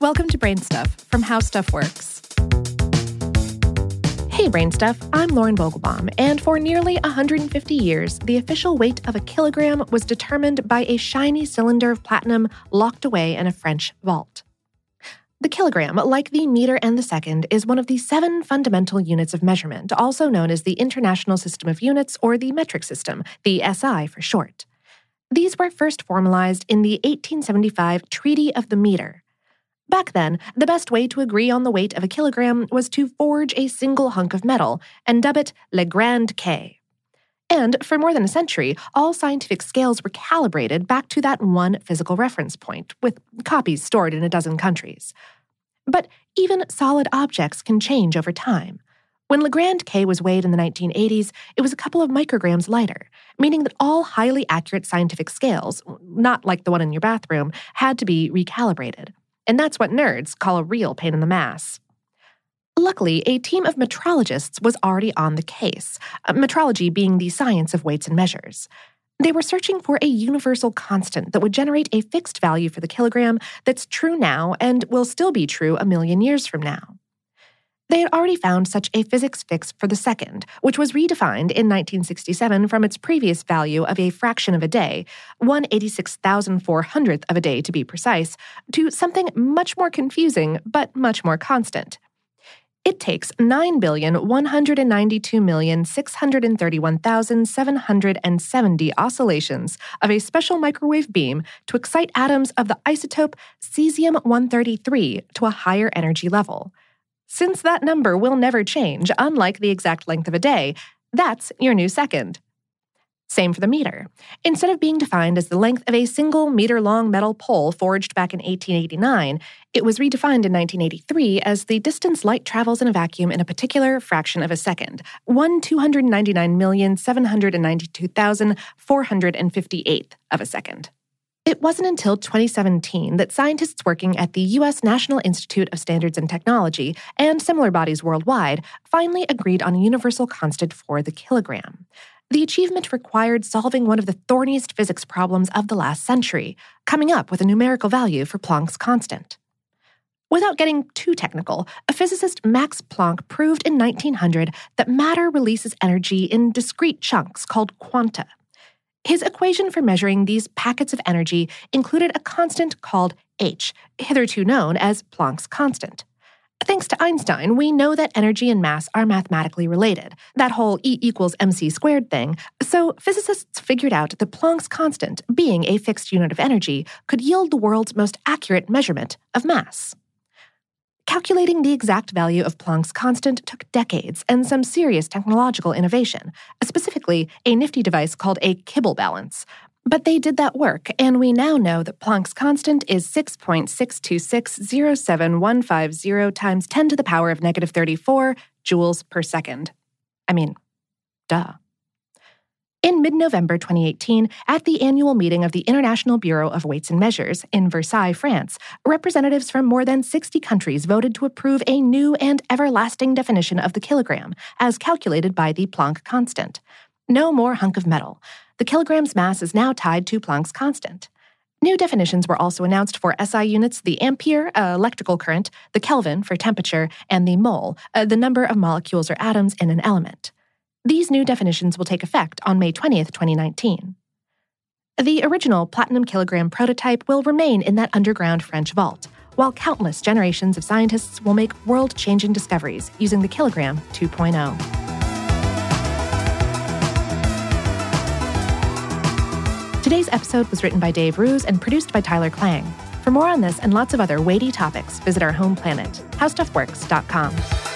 Welcome to BrainStuff from How Stuff Works. Hey, BrainStuff, I'm Lauren Vogelbaum, and for nearly 150 years, the official weight of a kilogram was determined by a shiny cylinder of platinum locked away in a French vault. The kilogram, like the meter and the second, is one of the seven fundamental units of measurement, also known as the International System of Units or the Metric System, the SI for short. These were first formalized in the 1875 Treaty of the Meter. Back then, the best way to agree on the weight of a kilogram was to forge a single hunk of metal and dub it Le Grand K. And for more than a century, all scientific scales were calibrated back to that one physical reference point, with copies stored in a dozen countries. But even solid objects can change over time. When Le Grand K was weighed in the 1980s, it was a couple of micrograms lighter, meaning that all highly accurate scientific scales, not like the one in your bathroom, had to be recalibrated. And that's what nerds call a real pain in the mass. Luckily, a team of metrologists was already on the case, uh, metrology being the science of weights and measures. They were searching for a universal constant that would generate a fixed value for the kilogram that's true now and will still be true a million years from now. They had already found such a physics fix for the second, which was redefined in 1967 from its previous value of a fraction of a day, 186,400th of a day to be precise, to something much more confusing but much more constant. It takes 9,192,631,770 oscillations of a special microwave beam to excite atoms of the isotope cesium 133 to a higher energy level. Since that number will never change, unlike the exact length of a day, that's your new second. Same for the meter. Instead of being defined as the length of a single meter long metal pole forged back in 1889, it was redefined in 1983 as the distance light travels in a vacuum in a particular fraction of a second, 1 299,792,458th of a second. It wasn't until 2017 that scientists working at the U.S. National Institute of Standards and Technology and similar bodies worldwide finally agreed on a universal constant for the kilogram. The achievement required solving one of the thorniest physics problems of the last century, coming up with a numerical value for Planck's constant. Without getting too technical, a physicist Max Planck proved in 1900 that matter releases energy in discrete chunks called quanta. His equation for measuring these packets of energy included a constant called h, hitherto known as Planck's constant. Thanks to Einstein, we know that energy and mass are mathematically related, that whole E equals mc squared thing. So physicists figured out that Planck's constant, being a fixed unit of energy, could yield the world's most accurate measurement of mass. Calculating the exact value of Planck's constant took decades and some serious technological innovation, specifically a nifty device called a Kibble balance, but they did that work, and we now know that Planck's constant is 6.62607,150 times 10 to the power of negative 34 joules per second. I mean, duh. In mid November 2018, at the annual meeting of the International Bureau of Weights and Measures in Versailles, France, representatives from more than 60 countries voted to approve a new and everlasting definition of the kilogram, as calculated by the Planck constant. No more hunk of metal. The kilogram's mass is now tied to Planck's constant. New definitions were also announced for SI units the ampere, uh, electrical current, the Kelvin for temperature, and the mole, uh, the number of molecules or atoms in an element. These new definitions will take effect on May 20th, 2019. The original platinum kilogram prototype will remain in that underground French vault, while countless generations of scientists will make world changing discoveries using the kilogram 2.0. Today's episode was written by Dave Roos and produced by Tyler Klang. For more on this and lots of other weighty topics, visit our home planet, howstuffworks.com.